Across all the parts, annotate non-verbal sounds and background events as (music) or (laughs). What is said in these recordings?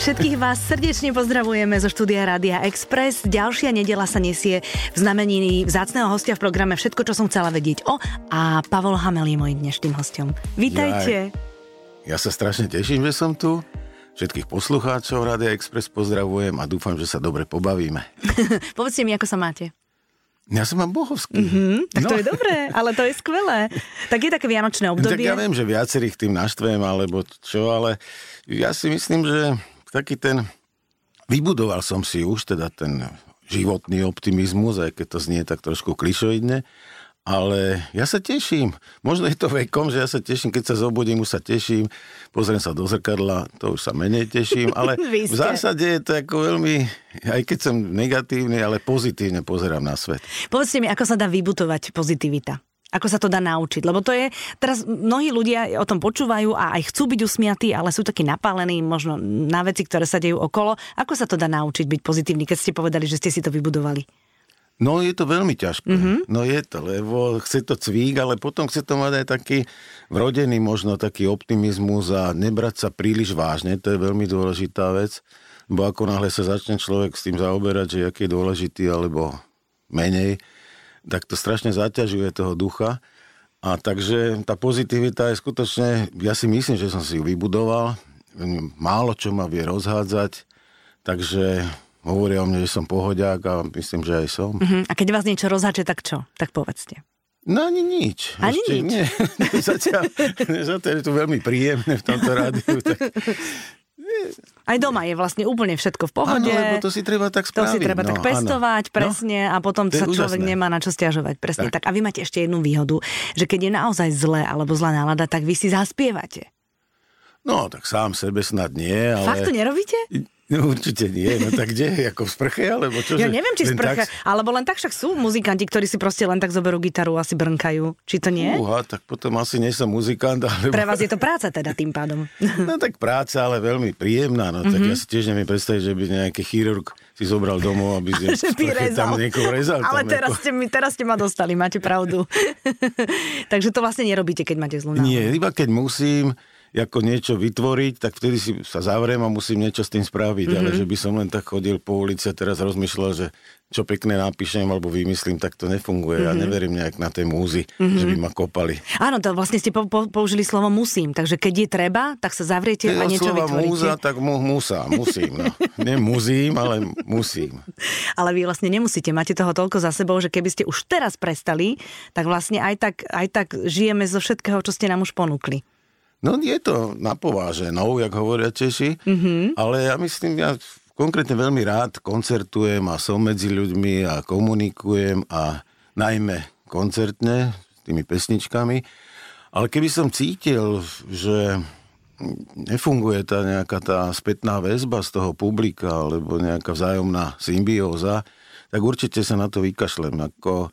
Všetkých vás srdečne pozdravujeme zo štúdia Rádia Express. Ďalšia nedela sa nesie v znamení vzácného hostia v programe Všetko, čo som chcela vedieť o a Pavol Hamel je môjim dnešným hostom. Vítajte. Ja, ja sa strašne teším, že som tu. Všetkých poslucháčov Rádia Express pozdravujem a dúfam, že sa dobre pobavíme. (laughs) Povedzte mi, ako sa máte. Ja som mám bohovský. Mm-hmm, tak no. to je dobré, ale to je skvelé. Tak je také vianočné obdobie. Tak ja viem, že viacerých tým naštvem, alebo čo, ale ja si myslím, že taký ten, vybudoval som si už teda ten životný optimizmus, aj keď to znie tak trošku klišoidne, ale ja sa teším. Možno je to vekom, že ja sa teším, keď sa zobudím, už sa teším, pozriem sa do zrkadla, to už sa menej teším, ale (laughs) v zásade je to ako veľmi, aj keď som negatívny, ale pozitívne pozerám na svet. Povedzte mi, ako sa dá vybutovať pozitivita? Ako sa to dá naučiť? Lebo to je, teraz mnohí ľudia o tom počúvajú a aj chcú byť usmiatí, ale sú takí napálení možno na veci, ktoré sa dejú okolo. Ako sa to dá naučiť byť pozitívny, keď ste povedali, že ste si to vybudovali? No je to veľmi ťažké. Mm-hmm. No je to, lebo chce to cvík, ale potom chce to mať aj taký vrodený možno taký optimizmus a nebrať sa príliš vážne, to je veľmi dôležitá vec. Bo ako náhle sa začne človek s tým zaoberať, že aký je dôležitý alebo menej, tak to strašne zaťažuje toho ducha. A takže tá pozitivita je skutočne, ja si myslím, že som si ju vybudoval. Málo čo ma vie rozhádzať, takže hovoria o mne, že som pohodiak a myslím, že aj som. Uh-huh. A keď vás niečo rozháče, tak čo? Tak povedzte. No ani nič. Ani Ešte, nič? Nie, (laughs) zatiaľ, zatiaľ je to veľmi príjemné v tomto rádiu. Tak (laughs) aj doma je vlastne úplne všetko v pohode. Áno, lebo to si treba tak spraviť. To si treba no, tak pestovať, áno. presne, no, a potom sa človek úžasné. nemá na čo stiažovať. Presne tak. tak. A vy máte ešte jednu výhodu, že keď je naozaj zlé alebo zlá nálada, tak vy si zaspievate. No, tak sám sebe snad nie, ale... Fakt to nerobíte? No určite nie, no tak kde? Ako v sprche, alebo čo? Ja neviem, či v sprche, tak... alebo len tak však sú muzikanti, ktorí si proste len tak zoberú gitaru a si brnkajú. Či to nie? Uha, tak potom asi nie som muzikant. Alebo... Pre vás je to práca teda tým pádom. (laughs) No tak práca, ale veľmi príjemná. No tak mm-hmm. ja si tiež neviem predstaviť, že by nejaký chirurg si zobral domov, aby (laughs) si tam niekoho rezal. Ale teraz, ako... ste mi, teraz ste ma dostali, máte pravdu. (laughs) Takže to vlastne nerobíte, keď máte zlú Nie, iba keď musím, ako niečo vytvoriť, tak vtedy si sa zavriem a musím niečo s tým spraviť. Mm-hmm. Ale že by som len tak chodil po ulici a teraz rozmýšľal, že čo pekné napíšem alebo vymyslím, tak to nefunguje. Mm-hmm. Ja neverím nejak na tej múzy, mm-hmm. že by ma kopali. Áno, to vlastne ste po, po, použili slovo musím, takže keď je treba, tak sa zavriete keď a niečo slova vytvoríte. múza, tak mu, musa, musím. No. (laughs) Nie musím, ale musím. Ale vy vlastne nemusíte, máte toho toľko za sebou, že keby ste už teraz prestali, tak vlastne aj tak, aj tak žijeme zo všetkého, čo ste nám už ponúkli. No je to napováženou, jak hovoria Češi, mm-hmm. ale ja myslím, ja konkrétne veľmi rád koncertujem a som medzi ľuďmi a komunikujem a najmä koncertne s tými pesničkami. Ale keby som cítil, že nefunguje tá nejaká tá spätná väzba z toho publika alebo nejaká vzájomná symbióza, tak určite sa na to vykašlem. Ako,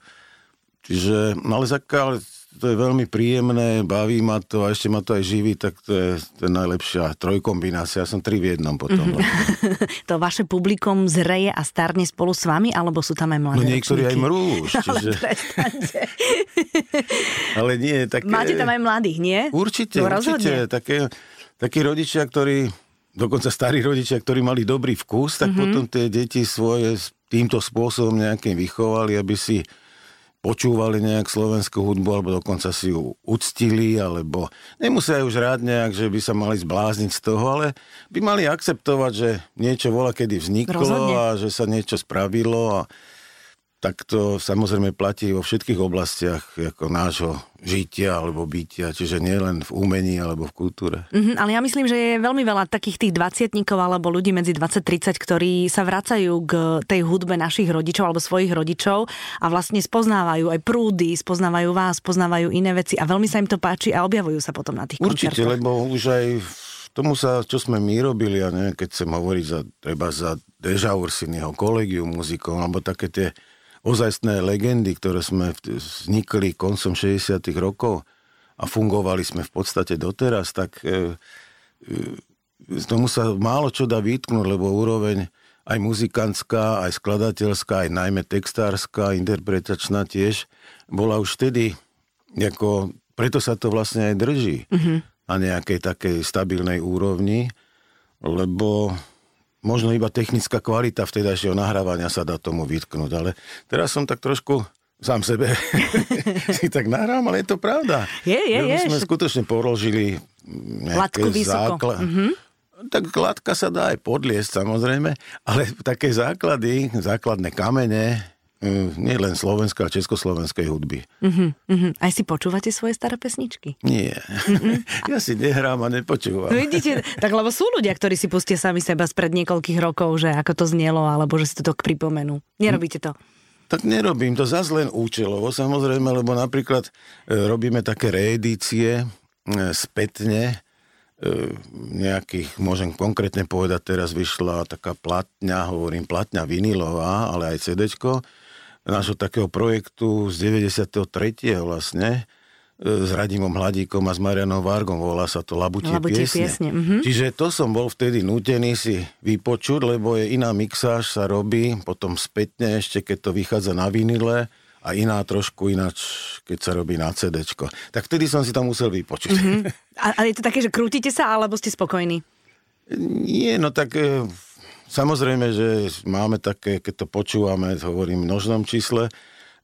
čiže, no ale, ale to je veľmi príjemné, baví ma to a ešte ma to aj živí, tak to je, to je najlepšia trojkombinácia. Ja som tri v jednom potom. (laughs) to vaše publikum zreje a starne spolu s vami, alebo sú tam aj mladé No niektorí ročníky? aj mrú. Čiže... (laughs) (laughs) Ale nie, také... Máte tam aj mladých, nie? Určite, no, určite. Také, takí rodičia, ktorí, dokonca starí rodičia, ktorí mali dobrý vkus, tak mm-hmm. potom tie deti svoje týmto spôsobom nejakým vychovali, aby si počúvali nejak slovenskú hudbu, alebo dokonca si ju uctili, alebo nemusia už rád nejak, že by sa mali zblázniť z toho, ale by mali akceptovať, že niečo vola kedy vzniklo Rozhodne. a že sa niečo spravilo a tak to samozrejme platí vo všetkých oblastiach ako nášho žitia alebo bytia, čiže nie len v umení alebo v kultúre. Mm-hmm, ale ja myslím, že je veľmi veľa takých tých dvaciatníkov alebo ľudí medzi 20-30, ktorí sa vracajú k tej hudbe našich rodičov alebo svojich rodičov a vlastne spoznávajú aj prúdy, spoznávajú vás, spoznávajú iné veci a veľmi sa im to páči a objavujú sa potom na tých Určite, koncertoch. lebo už aj tomu sa, čo sme my robili, a neviem, keď chcem hovoriť za, treba za Deja Ursinyho kolegium muzikov, alebo také tie ozajstné legendy, ktoré sme vznikli koncom 60 rokov a fungovali sme v podstate doteraz, tak e, e, tomu sa málo čo dá vytknúť, lebo úroveň aj muzikantská, aj skladateľská, aj najmä textárska, interpretačná tiež, bola už vtedy, ako, preto sa to vlastne aj drží mm-hmm. na nejakej takej stabilnej úrovni, lebo možno iba technická kvalita vtedajšieho nahrávania sa dá tomu vytknúť, ale teraz som tak trošku sám sebe (laughs) si tak nahrám, ale je to pravda. Je, je, je. My sme skutočne položili Latku vysoko. Základ... Mm-hmm. Tak latka sa dá aj podliesť samozrejme, ale také základy, základné kamene, nie len slovenskej, ale československej hudby. Uh-huh, uh-huh. Aj si počúvate svoje staré pesničky? Nie. Uh-huh. (laughs) ja si nehrám a nepočúvam. No vidíte, tak lebo sú ľudia, ktorí si pustia sami seba spred niekoľkých rokov, že ako to znelo, alebo že si to tak pripomenú. Nerobíte to? Tak nerobím to zase len účelovo, samozrejme, lebo napríklad e, robíme také reedície e, spätne, e, nejakých, môžem konkrétne povedať, teraz vyšla taká platňa, hovorím platňa vinilová, ale aj CDčko, nášho takého projektu z 93. vlastne, s Radimom Hladíkom a s Marianom Vargom, volá sa to Labutie, Labutie piesne. piesne. Mm-hmm. Čiže to som bol vtedy nutený si vypočuť, lebo je iná mixáž sa robí, potom spätne ešte, keď to vychádza na vinile a iná trošku ináč, keď sa robí na CD. Tak vtedy som si to musel vypočuť. Mm-hmm. (laughs) A, a je to také, že krútite sa, alebo ste spokojní? Nie, no tak e, samozrejme, že máme také, keď to počúvame, hovorím v množnom čísle,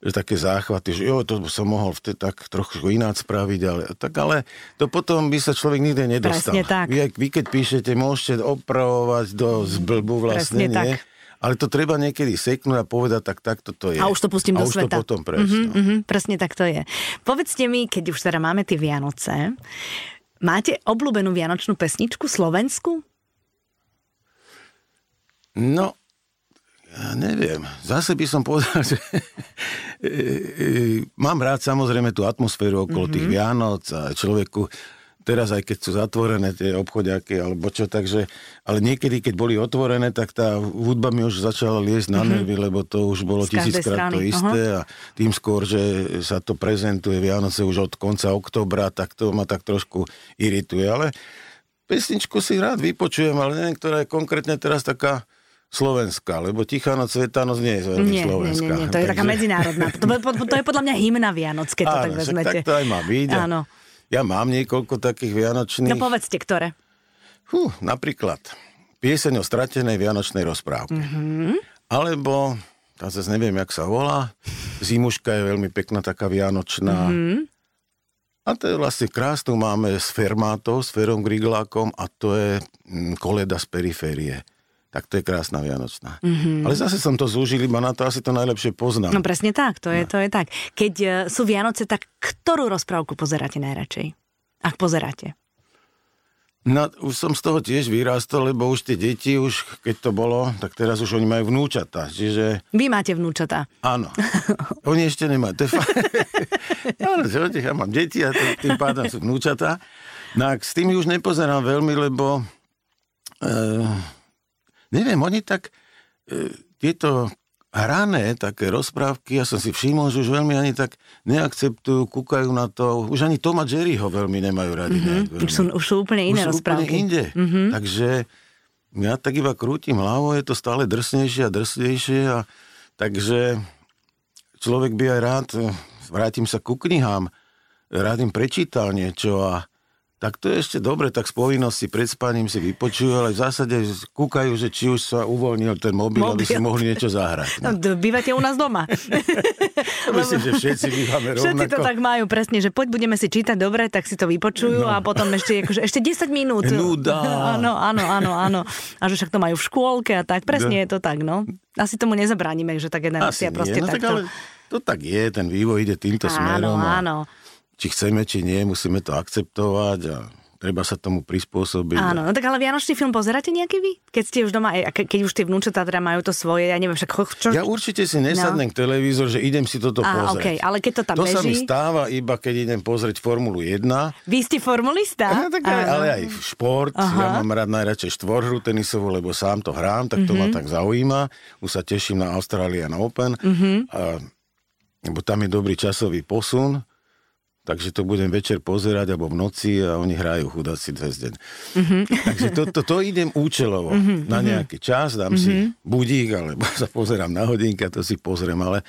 že také záchvaty, že jo, to som mohol vtedy tak trochu ináč spraviť, ale, tak ale to potom by sa človek nikdy nedostal. Presne tak. Vy, vy keď píšete, môžete opravovať do zblbu vlastne, Presne nie? Tak. Ale to treba niekedy seknúť a povedať, tak takto to je. A už to pustím a do už sveta. to potom prejsť. Mm-hmm, no. mm-hmm, presne tak to je. Povedzte mi, keď už teda máme tie Vianoce, máte obľúbenú vianočnú pesničku Slovensku? No, ja neviem. Zase by som povedal, (laughs) že e, e, mám rád samozrejme tú atmosféru okolo mm-hmm. tých mhm. Vianoc a človeku teraz aj keď sú zatvorené tie obchodiaky alebo čo, takže, ale niekedy, keď boli otvorené, tak tá hudba mi už začala liesť na mhm. nervy, lebo to už bolo tisíckrát to isté Aha. a tým skôr, že sa to prezentuje Vianoce už od konca oktobra, tak to ma tak trošku irituje, ale pesničku si rád vypočujem, ale neviem, ktorá je konkrétne teraz taká slovenská, lebo Svetá noc nie je veľmi nie, slovenská. Nie, nie, nie, to je Takže... taká medzinárodná. To, to, to je podľa mňa hymna Vianoc, keď to Áno, tak vezmete. tak to aj má byť. Áno. Ja mám niekoľko takých vianočných... No povedzte, ktoré? Hú, napríklad pieseň o stratenej vianočnej rozprávke. Mm-hmm. Alebo, tá zase neviem, jak sa volá, Zimuška je veľmi pekná, taká vianočná. Mm-hmm. A to je vlastne krásnu máme s Fermátou, s Ferom Griglákom a to je mm, koleda z periférie tak to je krásna Vianočná. Mm-hmm. Ale zase som to zúžil iba na to, asi to najlepšie poznám. No presne tak, to je, no. to je tak. Keď uh, sú Vianoce, tak ktorú rozprávku pozeráte najradšej? Ak pozeráte. No, už som z toho tiež vyrástol, lebo už tie deti, už keď to bolo, tak teraz už oni majú vnúčata, čiže... Vy máte vnúčata. Áno. (laughs) Oni ešte nemajú. To je fa... Áno, (laughs) ja mám deti a tým pádom sú vnúčata. No s tými už nepozerám veľmi, lebo... Uh neviem, oni tak e, tieto hrané také rozprávky, ja som si všimol, že už veľmi ani tak neakceptujú, kúkajú na to, už ani Toma Jerryho veľmi nemajú radi. Mm-hmm. Už, sú, už sú úplne iné už rozprávky. Úplne inde. Mm-hmm. Takže ja tak iba krútim hlavou, je to stále drsnejšie a drsnejšie a takže človek by aj rád, vrátim sa ku knihám, rád im prečítal niečo a tak to je ešte dobre, tak z povinnosti pred spaním si vypočujú, ale v zásade kúkajú, že či už sa uvoľnil ten mobil, mobil. aby si mohli niečo zahrať. No. No, bývate u nás doma. (laughs) Myslím, že všetci bývame rovnako. Všetci to tak majú, presne, že poď budeme si čítať dobre, tak si to vypočujú no. a potom ešte, akože, ešte 10 minút. Nuda. (laughs) Áno, áno, áno, áno. A že však to majú v škôlke a tak, presne no. je to tak, no. Asi tomu nezabránime, že tá generácia Asi proste nie. No, takto. Tak ale to tak je, ten vývoj ide týmto áno, smerom. Áno, áno či chceme, či nie, musíme to akceptovať a treba sa tomu prispôsobiť. Áno, no tak ale Vianočný film pozeráte nejaký vy? Keď ste už doma, a keď už tie vnúčatá teda majú to svoje, ja neviem však... Čo... Ja určite si nesadnem no. k televízor, že idem si toto Á, pozrieť. Okay, ale keď to tam To beží... sa mi stáva iba, keď idem pozrieť Formulu 1. Vy ste formulista? Ja, tak aj, ale aj šport. Aha. Ja mám rád najradšej štvorhru tenisovú, lebo sám to hrám, tak to mm-hmm. ma mhm. tak zaujíma. Už sa teším na Australian Open. Mm-hmm. A, lebo tam je dobrý časový posun takže to budem večer pozerať alebo v noci a oni hrajú chudáci cez deň. Mm-hmm. Takže to, to, to idem účelovo. Mm-hmm. Na mhm. nejaký čas dám mm-hmm. si budík alebo (laughs) sa pozerám na hodinka, to si pozriem, ale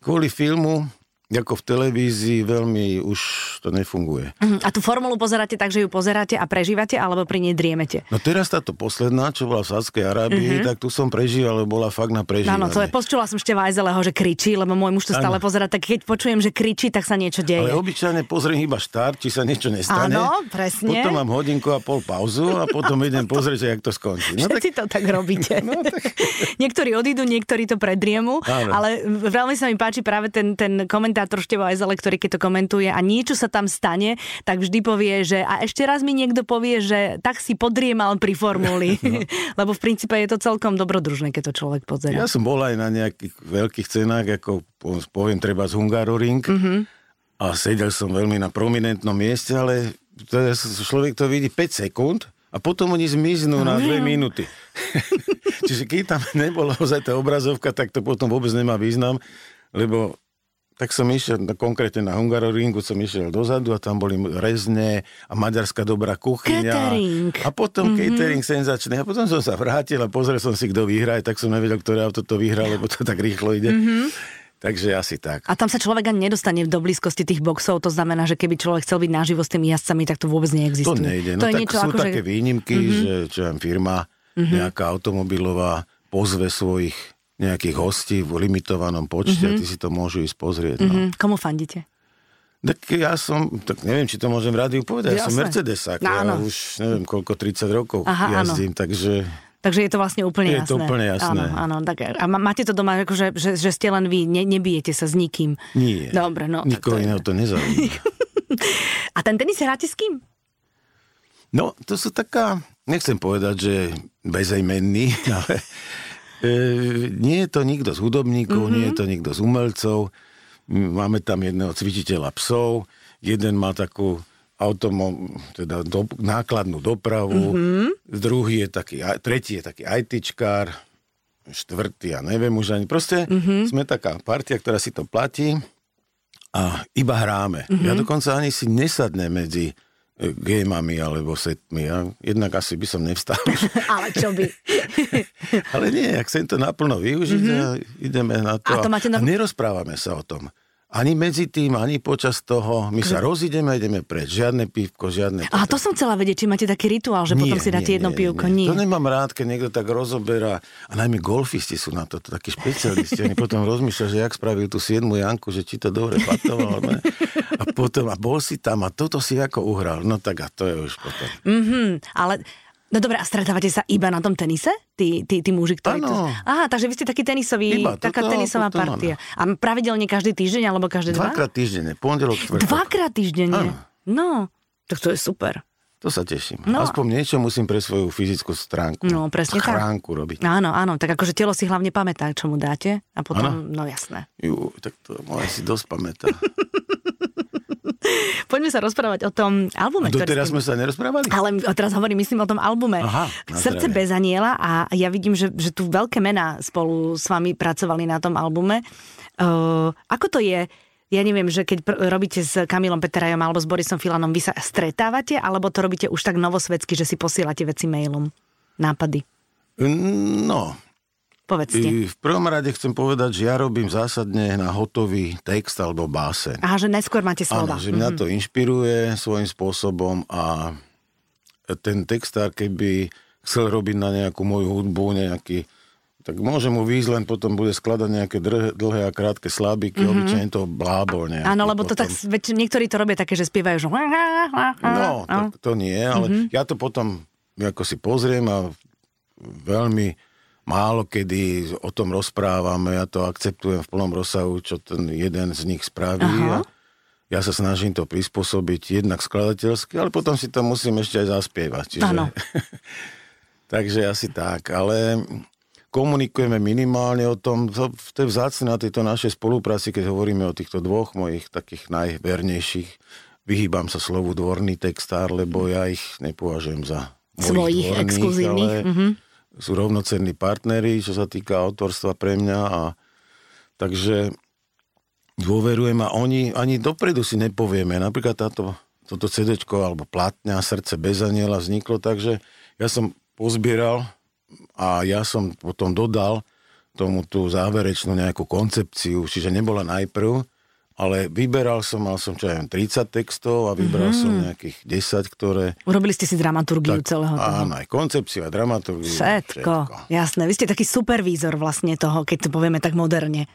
kvôli filmu ako v televízii veľmi už to nefunguje. Uh-huh. A tú formulu pozeráte tak, že ju pozeráte a prežívate, alebo pri nej driemete? No teraz táto posledná, čo bola v Sádskej Arábii, uh-huh. tak tu som prežíval, lebo bola fakt na prežívanie. Áno, to je, počula som Števa Ajzeleho, že kričí, lebo môj muž to stále pozera, tak keď počujem, že kričí, tak sa niečo deje. Ale obyčajne pozriem iba štart, či sa niečo nestane. Áno, presne. Potom mám hodinku a pol pauzu a potom (laughs) idem pozrieť, jak to skončí. No, Všetci tak... to tak robíte. (laughs) no, tak... niektorí odídu, niektorí to predriemu, ale veľmi sa mi páči práve ten, ten komentátor Števo Ajzele, ktorý keď to komentuje a niečo sa tam stane, tak vždy povie, že a ešte raz mi niekto povie, že tak si podriemal pri formuli. (laughs) no. Lebo v princípe je to celkom dobrodružné, keď to človek pozera. Ja som bol aj na nejakých veľkých cenách, ako poviem treba z Hungaroring. Mm-hmm. A sedel som veľmi na prominentnom mieste, ale je, človek to vidí 5 sekúnd a potom oni zmiznú no, na dve minúty. (laughs) Čiže keď tam nebola ozaj tá obrazovka, tak to potom vôbec nemá význam, lebo tak som išiel, no, konkrétne na Hungaroringu som išiel dozadu a tam boli rezne a maďarská dobrá kuchyňa. Catering. A potom mm-hmm. catering senzačný. A potom som sa vrátil a pozrel som si, kto vyhrá, tak som nevedel, ktoré auto to vyhrá, lebo to tak rýchlo ide. Mm-hmm. Takže asi tak. A tam sa človek ani nedostane do blízkosti tých boxov, to znamená, že keby človek chcel byť naživo s tými jazdcami, tak to vôbec neexistuje. To nejde. No to je tak niečo sú ako, také že... výnimky, mm-hmm. že čo firma mm-hmm. nejaká automobilová pozve svojich nejakých hostí v limitovanom počte mm-hmm. a ty si to môžu ísť pozrieť. Mm-hmm. No. Komu fandíte? Tak ja som, tak neviem, či to môžem v rádiu povedať, Jasne. ja som Mercedesák, no, ja už neviem koľko, 30 rokov Aha, jazdím, áno. takže... Takže je to vlastne úplne je jasné. Je to úplne jasné. Áno, áno. Tak, a máte to doma, akože, že, že ste len vy, ne, nebijete sa s nikým? Nie. Dobre, no. Nikoho iného to nezaujíma. (laughs) a ten tenis hráte s kým? No, to sú taká, nechcem povedať, že bezejmenný, (laughs) ale nie je to nikto z hudobníkov, mm-hmm. nie je to nikto z umelcov. Máme tam jedného cvičiteľa psov, jeden má takú automo, teda do, nákladnú dopravu, mm-hmm. druhý je taký, tretí je taký ITčkár, štvrtý, ja neviem už ani. Proste mm-hmm. sme taká partia, ktorá si to platí a iba hráme. Mm-hmm. Ja dokonca ani si nesadne medzi gamami alebo setmi. Ja jednak asi by som nevstal. (laughs) Ale čo by? (laughs) Ale nie, ak chcem to naplno využiť mm-hmm. ideme na to. A, to máte na... a nerozprávame sa o tom. Ani medzi tým, ani počas toho. My sa rozideme a ideme preč. Žiadne pívko, žiadne... A to som chcela vedieť, či máte taký rituál, že nie, potom si dáte nie, jedno nie, pívko. Nie. nie. To nemám rád, keď niekto tak rozoberá. A najmä golfisti sú na to, to takí špecialisti. Oni potom rozmýšľajú, že jak spravil tú siedmu Janku, že či to dobre patoval. Ne? A potom, a bol si tam a toto si ako uhral. No tak a to je už potom. Mm-hmm, ale No dobre, a stretávate sa iba na tom tenise? Tí, tí, tí muži, ktorí... Ano. Aha, takže vy ste taký tenisový, iba, taká toto, tenisová toto, partia. Ano. A pravidelne každý týždeň, alebo každé dva? Dvakrát týždenne, pondelok, štvrtok. Dvakrát týždenne? Ano. No, tak to je super. To sa teším. No. Aspoň niečo musím pre svoju fyzickú stránku. No, presne Chránku tak. robiť. Áno, áno, tak akože telo si hlavne pamätá, čo mu dáte a potom, ano. no jasné. Jú, tak to moje si dosť pamätá. (laughs) (laughs) Poďme sa rozprávať o tom albume. A doteraz sme sa nerozprávali? Ale teraz hovorím, myslím o tom albume. Aha, Srdce bez aniela a ja vidím, že, že tu veľké mená spolu s vami pracovali na tom albume. Uh, ako to je? Ja neviem, že keď pr- robíte s Kamilom Peterajom alebo s Borisom Filanom, vy sa stretávate, alebo to robíte už tak novosvedsky, že si posielate veci mailom? Nápady? No, Povedzte. V prvom rade chcem povedať, že ja robím zásadne na hotový text alebo báseň. Aha, že neskôr máte slova. Áno, že mňa mm-hmm. to inšpiruje svojím spôsobom a ten textár, keby chcel robiť na nejakú moju hudbu, nejaký tak môže mu výjsť, len potom bude skladať nejaké dlhé, dlhé a krátke slabiky, mm-hmm. obyčajne to blábol nejaký. Áno, lebo to potom. tak, veď niektorí to robia také, že spievajú, že... No, tak to nie, ale mm-hmm. ja to potom ako si pozriem a veľmi málo kedy o tom rozprávame, ja to akceptujem v plnom rozsahu, čo ten jeden z nich spraví. Aha. A ja sa snažím to prispôsobiť jednak skladateľsky, ale potom si to musím ešte aj zaspievať. Čiže... (laughs) Takže asi tak, ale komunikujeme minimálne o tom, to, to je vzácne na tejto našej spolupráci, keď hovoríme o týchto dvoch mojich takých najvernejších. Vyhýbam sa slovu dvorný textár, lebo ja ich nepovažujem za svojich dvorných, exkluzívnych. Ale mm-hmm sú rovnocenní partneri, čo sa týka autorstva pre mňa a takže dôverujem a oni ani dopredu si nepovieme. Napríklad táto, toto CD alebo platňa Srdce bez aniela vzniklo, takže ja som pozbieral a ja som potom dodal tomu tú záverečnú nejakú koncepciu, čiže nebola najprv, ale vyberal som, mal som čo ja viem, 30 textov a vybral mm-hmm. som nejakých 10, ktoré... Urobili ste si dramaturgiu tak, celého toho. Áno, aj koncepciu, aj dramaturgiu. Všetko, všetko, jasné. Vy ste taký supervízor vlastne toho, keď to povieme tak moderne.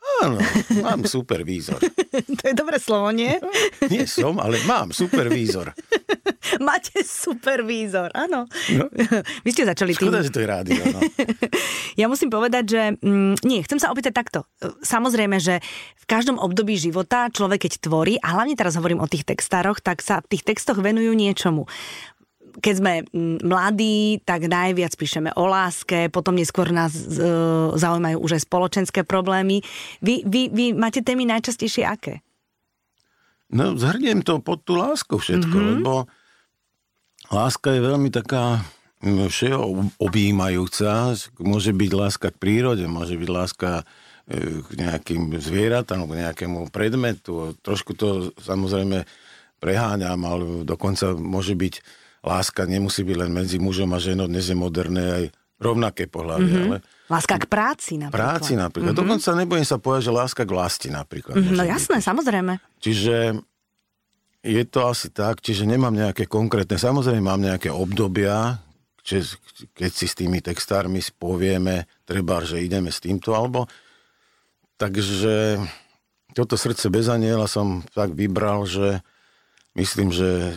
Áno, mám supervízor. (laughs) to je dobré slovo, nie? (laughs) Nie som, ale mám supervízor. (laughs) Máte supervízor, áno. No. Vy ste začali Škoda, tým... že to je rádio, no. ja musím povedať, že... Mm, nie, chcem sa opýtať takto. Samozrejme, že v každom období života človek, keď tvorí, a hlavne teraz hovorím o tých textároch, tak sa v tých textoch venujú niečomu keď sme mm, mladí, tak najviac píšeme o láske, potom neskôr nás e, zaujímajú už aj spoločenské problémy. Vy, vy, vy máte témy najčastejšie aké? No, zhrniem to pod tú lásku všetko, mm-hmm. lebo láska je veľmi taká no, všeho objímajúca. Môže byť láska k prírode, môže byť láska e, k nejakým zvieratám, k nejakému predmetu. Trošku to samozrejme preháňam, ale dokonca môže byť láska, nemusí byť len medzi mužom a ženou, dnes je moderné aj rovnaké pohľavy, mm-hmm. ale... Láska k práci napríklad. Práci napríklad. Mm-hmm. Dokonca nebojím sa povedať, že láska k vlasti napríklad. Mm-hmm, no jasné, byť. samozrejme. Čiže je to asi tak, čiže nemám nejaké konkrétne, samozrejme mám nejaké obdobia, čiže, keď si s tými textármi spovieme, treba, že ideme s týmto, alebo takže toto srdce bez aniela som tak vybral, že myslím, že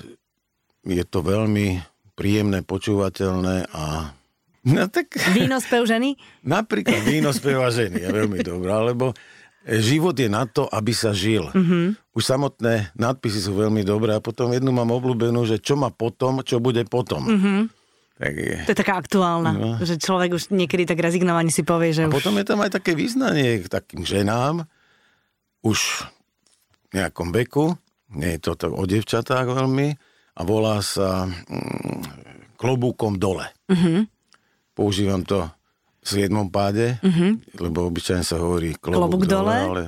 je to veľmi príjemné, počúvateľné a No tak... Víno spev ženy? (laughs) Napríklad víno speva ženy je veľmi dobré, lebo život je na to, aby sa žil. Mm-hmm. Už samotné nadpisy sú veľmi dobré a potom jednu mám obľúbenú, že čo má potom, čo bude potom. Mm-hmm. Tak je. To je taká aktuálna, no. že človek už niekedy tak rezignovane si povie, že a už... potom je tam aj také význanie k takým ženám, už v nejakom veku, nie je to tak o devčatách veľmi, a volá sa mm, klobúkom dole. Mm-hmm. Používam to v jednom páde, mm-hmm. lebo obyčajne sa hovorí klobúk, klobúk dole, dole, ale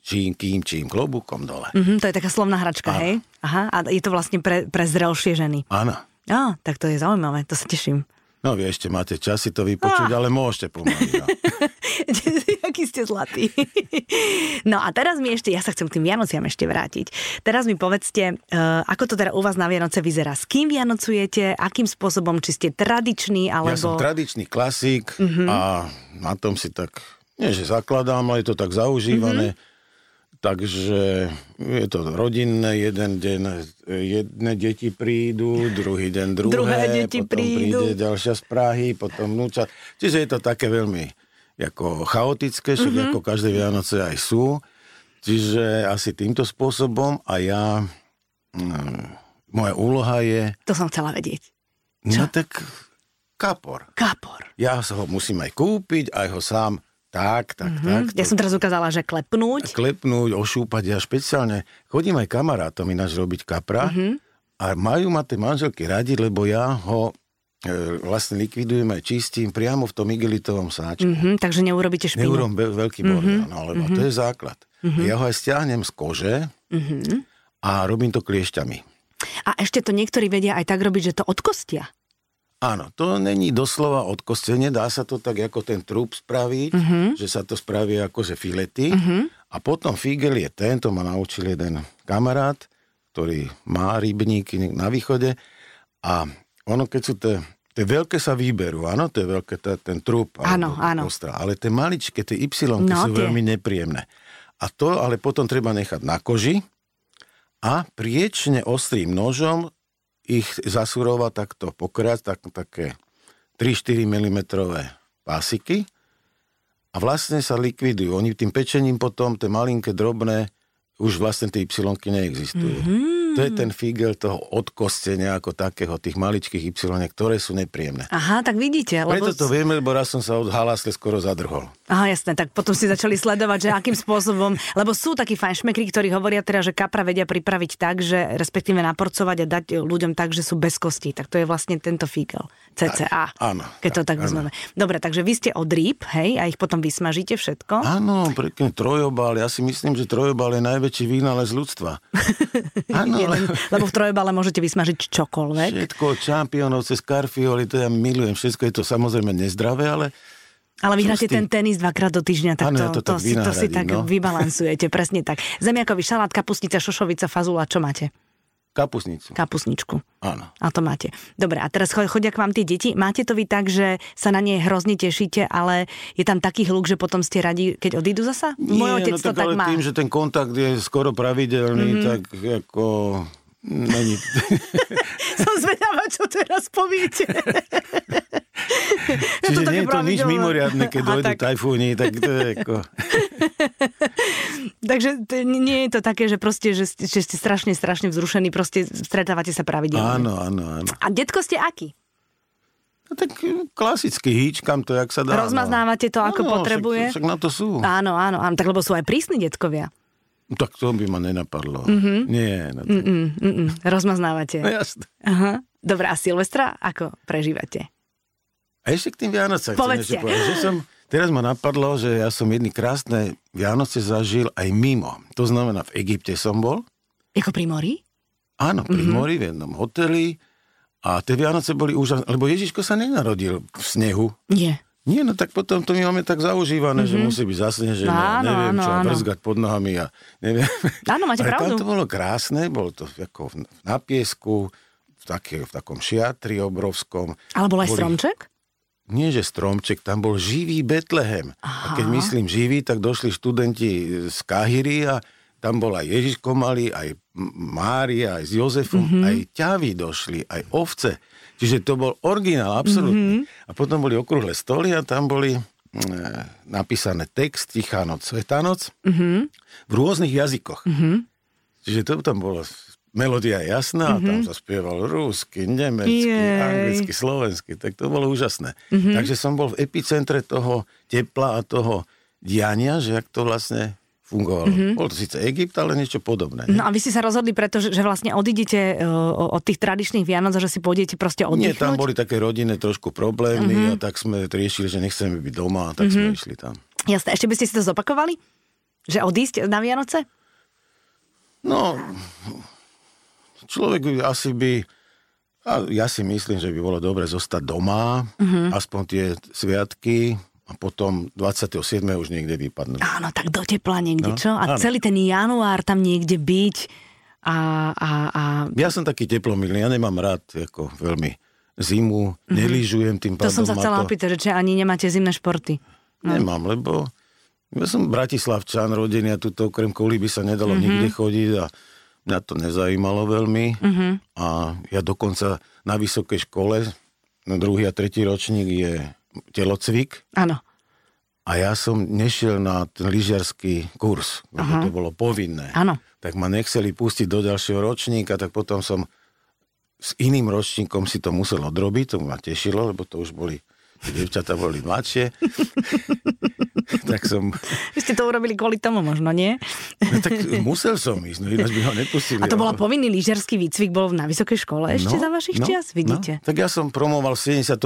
čím, kým, čím, klobúkom dole. Mm-hmm, to je taká slovná hračka, Áno. hej? Aha, a je to vlastne pre, pre zrelšie ženy. Áno. Á, tak to je zaujímavé, to sa teším. No vy ešte máte čas si to vypočuť, ah. ale môžete pomaly. No. (laughs) Aký ste zlatí. no a teraz mi ešte, ja sa chcem k tým Vianociam ešte vrátiť. Teraz mi povedzte, uh, ako to teda u vás na Vianoce vyzerá? S kým Vianocujete? Akým spôsobom? Či ste tradiční? Alebo... Ja som tradičný klasík uh-huh. a na tom si tak, nie že zakladám, ale je to tak zaužívané. Uh-huh Takže je to rodinné, jeden deň jedné deti prídu, druhý deň druhé, druhé deti potom prídu. príde ďalšia z Prahy, potom vnúča. Čiže je to také veľmi ako chaotické, však mm-hmm. ako každé Vianoce aj sú. Čiže asi týmto spôsobom a ja, hm, moja úloha je... To som chcela vedieť. No Čo? No tak kapor. Kapor. Ja ho musím aj kúpiť, aj ho sám tak, tak, mm-hmm. tak. Ja som teraz ukázala, že klepnúť. Klepnúť, ošúpať. Ja špeciálne chodím aj kamarátom ináč robiť kapra mm-hmm. a majú ma tie manželky radi, lebo ja ho e, vlastne likvidujem aj čistím priamo v tom igelitovom sáčku. Mm-hmm, takže neurobíte špinu. Neurobím veľ, veľký bordel, mm-hmm. no, lebo mm-hmm. to je základ. Mm-hmm. Ja ho aj stiahnem z kože mm-hmm. a robím to kliešťami. A ešte to niektorí vedia aj tak robiť, že to odkostia. Áno, to není doslova odkostenie, dá sa to tak ako ten trup spraviť, uh-huh. že sa to spraví ako že filety. Uh-huh. A potom figel je ten, to ma naučil jeden kamarát, ktorý má rybníky na východe. A ono, keď sú tie, tie veľké sa výberú, áno, to je veľké, to, ten trup. Áno, áno. Ostra, ale tie maličké, tie Y no, sú tie. veľmi nepríjemné. A to ale potom treba nechať na koži a priečne ostrým nožom ich zasurovať takto pokrať, tak, také 3-4 mm pásiky a vlastne sa likvidujú. Oni tým pečením potom, tie malinké, drobné, už vlastne tie y neexistujú. Mm-hmm. To je ten figel toho odkostenia ako takého, tých maličkých y, ktoré sú nepríjemné. Aha, tak vidíte. Lebo... Preto to vieme, lebo raz som sa od halasle skoro zadrhol. Aha, jasné, tak potom si začali sledovať, že akým spôsobom, lebo sú takí fajnšmekri, ktorí hovoria teda, že kapra vedia pripraviť tak, že respektíve naporcovať a dať ľuďom tak, že sú bez kostí. Tak to je vlastne tento figel. CCA. Tak, áno. Keď tak, to tak vezmeme. Dobre, takže vy ste od rýb, hej, a ich potom vysmažíte všetko? Áno, prekne trojobal. Ja si myslím, že trojobal je najväčší vynález ľudstva. (laughs) áno, jeden, lebo v trojobale môžete vysmažiť čokoľvek. Všetko, čampiónov cez karfioli, to ja milujem, všetko je to samozrejme nezdravé, ale Ale vy hráte ten tenis dvakrát do týždňa, tak Áno, to, ja to to, tak si, to si tak no. vybalansujete, (laughs) presne tak. Zemiakový šalát, kapustnica, šošovica, fazula, čo máte? Kapusnicu. Kapusničku. Áno. A to máte. Dobre, a teraz cho- chodia k vám tie deti. Máte to vy tak, že sa na ne hrozne tešíte, ale je tam taký hluk, že potom ste radi, keď odídu zasa? Môj otec no, to tak, tak ale má. tým, že ten kontakt je skoro pravidelný, mm-hmm. tak ako... Není... (laughs) (laughs) Som zvedavá, čo teraz poviete. Čiže také nie je to nič mimoriadne, keď (laughs) Aha, dojdu tak. tajfúni, tak to je ako... (laughs) Takže t- nie je to také, že proste, že ste, že ste strašne, strašne vzrušení, proste stretávate sa pravidelne. Áno, áno, áno. A detko ste aký? No, tak klasicky hýčkam to, jak sa dá. Rozmaznávate to, ako no, potrebuje? Však, však na to sú. Áno, áno, áno, tak lebo sú aj prísni detkovia. Tak to by ma nenapadlo. Mm-hmm. Nie, no, to... Mm, mm, mm, rozmaznávate. no jasné. Aha. Dobre, a Silvestra ako prežívate? A ešte k tým Vianocem chcem Povedzte. ešte povedať, že som, teraz ma napadlo, že ja som jedny krásne Vianoce zažil aj mimo. To znamená, v Egypte som bol, Ako pri mori? áno, pri Mhm. mm-hmm. mori, v jednom hoteli, a tie Vianoce boli úžasné, lebo Ježiško sa nenarodil v snehu. Nie. Nie, no tak potom to my máme tak zaužívané, mm-hmm. že musí byť zasnežené, Mhm. Áno, neviem áno, čo, áno. brzgať pod nohami a neviem. Áno, máte (laughs) Ale pravdu. tam to bolo krásne, bolo to ako v- na piesku, v, také, v takom šiatri obrovskom. Ale bol aj Boli- stromček? Nie, že stromček, tam bol živý Betlehem. A keď myslím živý, tak došli študenti z Kahiry a tam bol aj Ježiško malý, aj Mária, aj s Jozefom, Mhm. mm-hmm. aj ťavy došli, aj ovce. Čiže to bol originál, absolútne. Mm-hmm. A potom boli okrúhle stoly a tam boli e, napísané text Tichá noc, Svetá noc mm-hmm. v rôznych jazykoch. Mm-hmm. Čiže to tam bolo melódia jasná, mm-hmm. tam sa spieval rusky, nemecky, Jej. anglicky, slovensky, tak to bolo úžasné. Mm-hmm. Takže som bol v epicentre toho tepla a toho diania, že jak to vlastne fungovalo. Mm-hmm. Bol to síce Egypt, ale niečo podobné. No a vy ste sa rozhodli, preto, že, že vlastne odidete uh, od tých tradičných Vianoc, a že si pôjdete proste Nie, oddychnúť? tam boli také rodinné trošku problémy mm-hmm. a tak sme riešili, že nechceme byť doma a tak mm-hmm. sme išli tam. Jasné, ešte by ste si to zopakovali? Že odísť na Vianoce? No, človek asi by, a ja si myslím, že by bolo dobre zostať doma, mm-hmm. aspoň tie sviatky a potom 27. už niekde vypadnúť. Áno, tak do tepla niekde, No, čo? A áno. celý ten január tam niekde byť a, a, a Ja som taký teplomilný, ja nemám rád ako veľmi zimu, mm-hmm. nelížujem tým to pádom. som sa chcela to... opýtať, že ani nemáte zimné športy. Nemám, lebo ja som Bratislavčan, rodený a tuto okrem kolíby sa nedalo mm-hmm. nikde chodiť a mňa to nezajímalo veľmi. Mm-hmm. A ja dokonca na vysokej škole, no druhý a tretí ročník je telocvik Áno. a ja som nešiel na ten lyžiarsky kurz, lebo Aha. to bolo povinné. Áno. Tak ma nechceli pustiť do ďalšieho ročníka, tak potom som s iným ročníkom si to musel odrobiť, to ma tešilo, lebo to už boli, tie boli mladšie. (laughs) (laughs) tak som, Vy ste to urobili kvôli tomu možno, nie? no, tak musel som ísť, no ináč by ho nepustili. A to bola ale- povinný lyžiarsky výcvik, bol na vysokej škole ešte za vašich čias, vidíte? No. Tak ja som promoval v 72.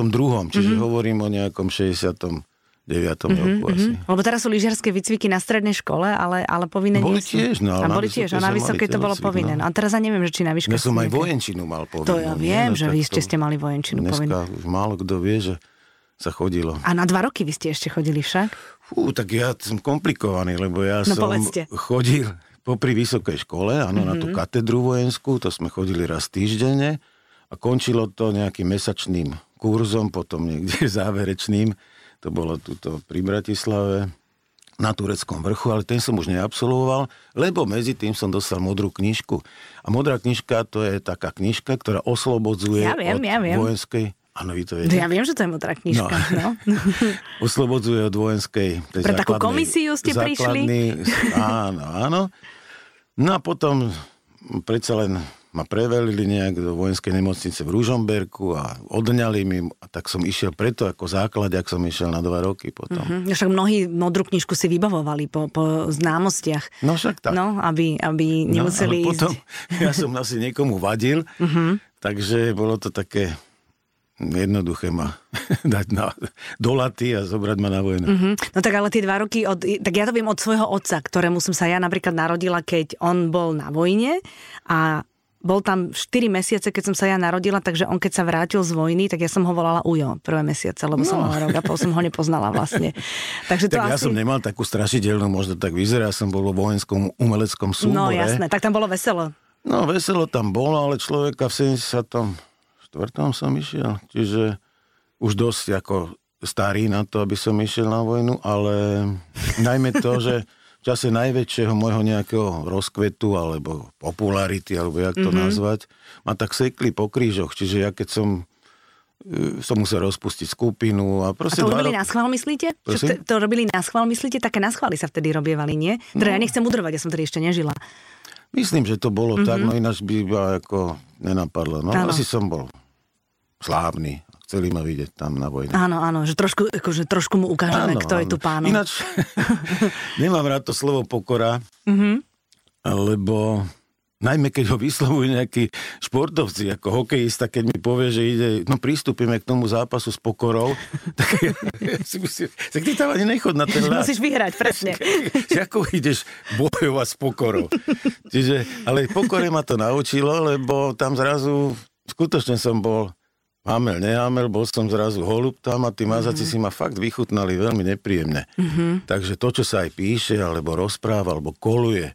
Čiže mm-hmm. hovorím o nejakom 69. Mm-hmm, roku asi. Lebo teraz sú lyžiarske výcviky na strednej škole, ale, ale povinné Boli nie sú. tiež, no, a boli tiež, a na vysokej to bolo telocvik, povinné. no. No. a teraz ja neviem, že či na výške Ja som aj vojenčinu mal povinnú. To ja nie? viem, No, že vy ešte ste mali vojenčinu povinnú. Dneska už málo kto vie, že sa chodilo. A na dva roky vy ste ešte chodili však? Fú, tak ja som komplikovaný, lebo ja No, som povedzte. chodil popri vysokej škole, áno, mm-hmm. na tú Mhm. katedru vojenskú, to sme chodili raz týždenne a končilo to nejakým mesačným kurzom, potom niekde (laughs) záverečným, to bolo tuto pri Bratislave, na tureckom vrchu, ale ten som už neabsolvoval, lebo medzi tým som dostal modrú knižku. A modrá knižka to je taká knižka, ktorá oslobodzuje Ja viem, od ja viem. vojenskej... Áno, vy to viete. Ja viem, že to je modrá knižka. No. no. (laughs) oslobodzuje od vojenskej... Pre takú základnej- komisiu ste prišli? základný- Áno, áno. No a potom predsa len ma prevelili nejak do vojenskej nemocnice v Ružomberku a odňali mi, a tak som išiel preto ako základ, ak som išiel na dva roky potom. Hm, Však mnohí modrú knižku si vybavovali po, po známostiach. No však tak. No, aby, aby nemuseli no, ale ísť. potom (laughs) ja som asi niekomu vadil, Mhm. takže bolo to také jednoduché ma (laughs) dať na, do laty a zobrať ma na vojnu. Mhm. No tak ale tie dva roky, od, tak ja to viem od svojho otca, ktorému som sa ja napríklad narodila, keď on bol na vojne a bol tam 4 mesiace, keď som sa ja narodila, takže on keď sa vrátil z vojny, tak ja som ho volala Ujo prvé mesiace, lebo no. som ho rok a pol som ho nepoznala vlastne. (laughs) Takže to tak asi... ja som nemal takú strašidelnú, možno tak vyzerá, som bol vo vojenskom umeleckom súbore. No jasné, tak tam bolo veselo. No veselo tam bolo, ale človeka v 74. som išiel, čiže už dosť ako starý na to, aby som išiel na vojnu, ale najmä to, že v čase najväčšieho môjho nejakého rozkvetu alebo popularity, alebo jak to mm-hmm. nazvať, ma tak sekli po krížoch. Čiže ja keď som e, som musel rozpustiť skupinu. A, proste a to robili na schvál, myslíte? Čo to, to robili na schvál, myslíte? Také na schvály sa vtedy robievali, nie? Teda no. ja nechcem udrovať, ja som tedy ešte nežila. Myslím, že to bolo mm-hmm. tak, no ináč by iba ako nenapadlo. No ano. asi som bol slávny chceli ma vidieť tam na vojne. Áno, áno, že trošku, akože trošku mu ukážeme, áno, kto áno. je tu pánom. Ináč, (laughs) nemám rád to slovo pokora, mm-hmm. lebo najmä keď ho vyslovujú nejakí športovci, ako hokejista, keď mi povie, že ide, no prístupíme k tomu zápasu s pokorou, (laughs) tak ja, ja (laughs) si myslím, tak ty tam ani nechod na ten. Musíš vyhrať, presne. ako ideš bojovať s pokorou. Čiže, ale pokore ma to naučilo, lebo tam zrazu skutočne som bol Amel, neamel, bol som zrazu holub tam a tí mazaci mm-hmm. si ma fakt vychutnali veľmi nepríjemne. Mm-hmm. Takže to, čo sa aj píše, alebo rozpráva, alebo koluje,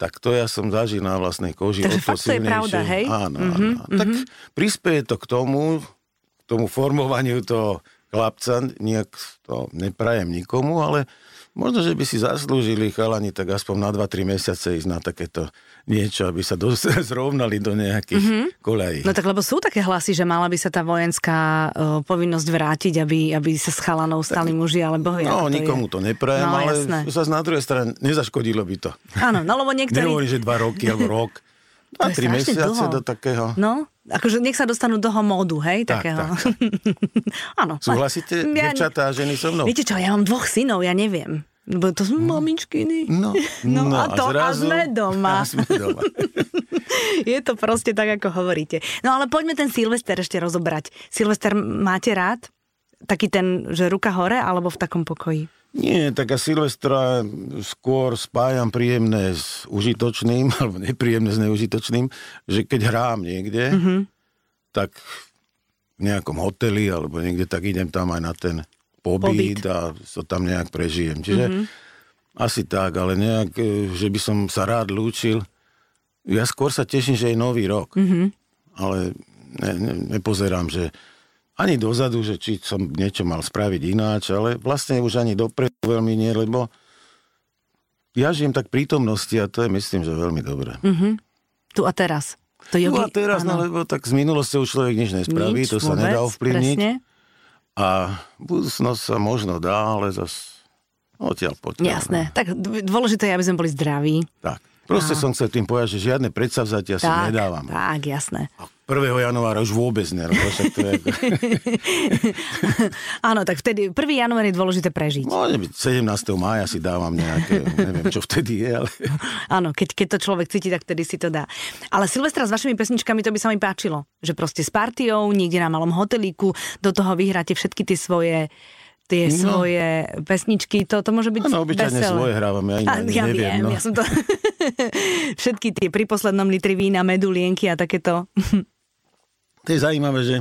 tak to ja som zažil na vlastnej koži. Takže fakt to je pravda, hej? Áno, mm-hmm. áno. Mm-hmm. Tak prispieje to k tomu, k tomu formovaniu toho chlapca, nejak to neprajem nikomu, ale možno, že by si zaslúžili chalani tak aspoň na 2-3 mesiace ísť na takéto niečo, aby sa do, (laughs) zrovnali do nejakých mm-hmm. kolejí. No tak lebo sú také hlasy, že mala by sa tá vojenská uh, povinnosť vrátiť, aby, aby sa s chalanou stali muži, alebo ja, No, to nikomu je. to neprajem, no, ale sa na druhej strane nezaškodilo by to. Áno, no lebo niektorí... Nehovorí, že dva roky alebo rok. (laughs) A tri mesiace dlho. do takého. No, akože nech sa dostanú do módu, hej, tak, takého. Tak, tak. (laughs) Áno. Súhlasíte, ja, devčatá a ženy so mnou? Viete čo, ja mám dvoch synov, ja neviem. Lebo to sú no. mamičkiny. No, (laughs) no, no a, to, a, zrazu, (laughs) a sme doma. A sme doma. Je to proste tak, ako hovoríte. No ale poďme ten Silvester ešte rozobrať. Silvester máte rád? Taký ten, že ruka hore, alebo v takom pokoji? Nie, tak a Silvestra skôr spájam príjemné s užitočným, (laughs) alebo nepríjemné s neužitočným, že keď hrám niekde, mm-hmm. tak v nejakom hoteli, alebo niekde, tak idem tam aj na ten pobyt, pobyt. a to tam nejak prežijem. Čiže mm-hmm. asi tak, ale nejak, e, že by som sa rád lúčil. Ja skôr sa teším, že je nový rok. Mm-hmm. Ale ne, ne, nepozerám, že ani dozadu, že či som niečo mal spraviť ináč, ale vlastne už ani dopredu veľmi nie, lebo ja žijem tak prítomnosti a to je myslím, že veľmi dobré. Mm-hmm. Tu a teraz. To jogi... Tu a teraz, no lebo tak z minulosťou človek nič nespraví, nič, to sa vôbec, nedá ovplyvniť. Presne. A budúcnosť sa možno dá, ale zase odtiaľ potiaľ. Jasné. No. Tak dôležité je, aby sme boli zdraví. Tak. Proste a... som chcel tým povedať, že žiadne predsavzatia si nedávam. Tak, jasné. A 1. januára už vôbec ne, to je ako... (laughs) Áno, tak vtedy 1. január je dôležité prežiť. Môže byť 17. mája si dávam nejaké, neviem čo vtedy je, ale... (laughs) Áno, keď, keď to človek cíti, tak vtedy si to dá. Ale Silvestra s vašimi pesničkami to by sa mi páčilo. Že proste s partiou, niekde na malom hotelíku, do toho vyhráte všetky tie svoje tie no. svoje pesničky, to, to môže byť Áno, obyčajne veselé. svoje hrávam, ja, ja, ja neviem. Viem, no. ja som to... (laughs) Všetky tie pri poslednom litri vína, medulienky a takéto. To je zaujímavé, že...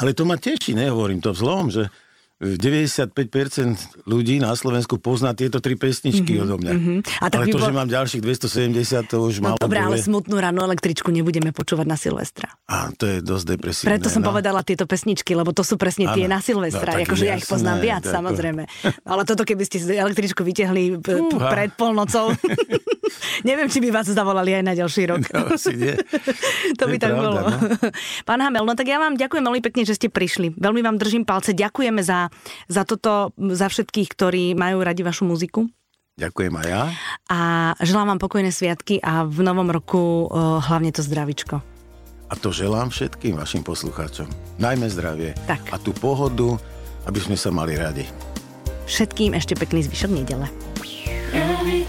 Ale to ma teší, nehovorím to vzlom, že 95% ľudí na Slovensku pozná tieto tri pesničky mm-hmm, odo mňa. Mm-hmm. A tak ale to, bol... že mám ďalších 270, to už no, malo Dobre, ale smutnú ranú električku nebudeme počúvať na Silvestra. A to je dosť depresívne. Preto som no. povedala tieto pesničky, lebo to sú presne ano. tie na Silvestra. No, akože ja ich poznám viac, tako. samozrejme. Ale toto, keby ste električku vyťahli p- p- pred polnocou, (laughs) neviem, či by vás zavolali aj na ďalší rok. No, asi nie. (laughs) to by tak pravda, bolo. No. Pán Hamel, no tak ja vám ďakujem veľmi pekne, že ste prišli. Veľmi vám držím palce. Ďakujeme za za toto, za všetkých, ktorí majú radi vašu muziku. Ďakujem aj ja. A želám vám pokojné sviatky a v novom roku hlavne to zdravičko. A to želám všetkým vašim poslucháčom. Najmä zdravie. Tak. A tú pohodu, aby sme sa mali radi. Všetkým ešte pekný zvyšok nedele. Every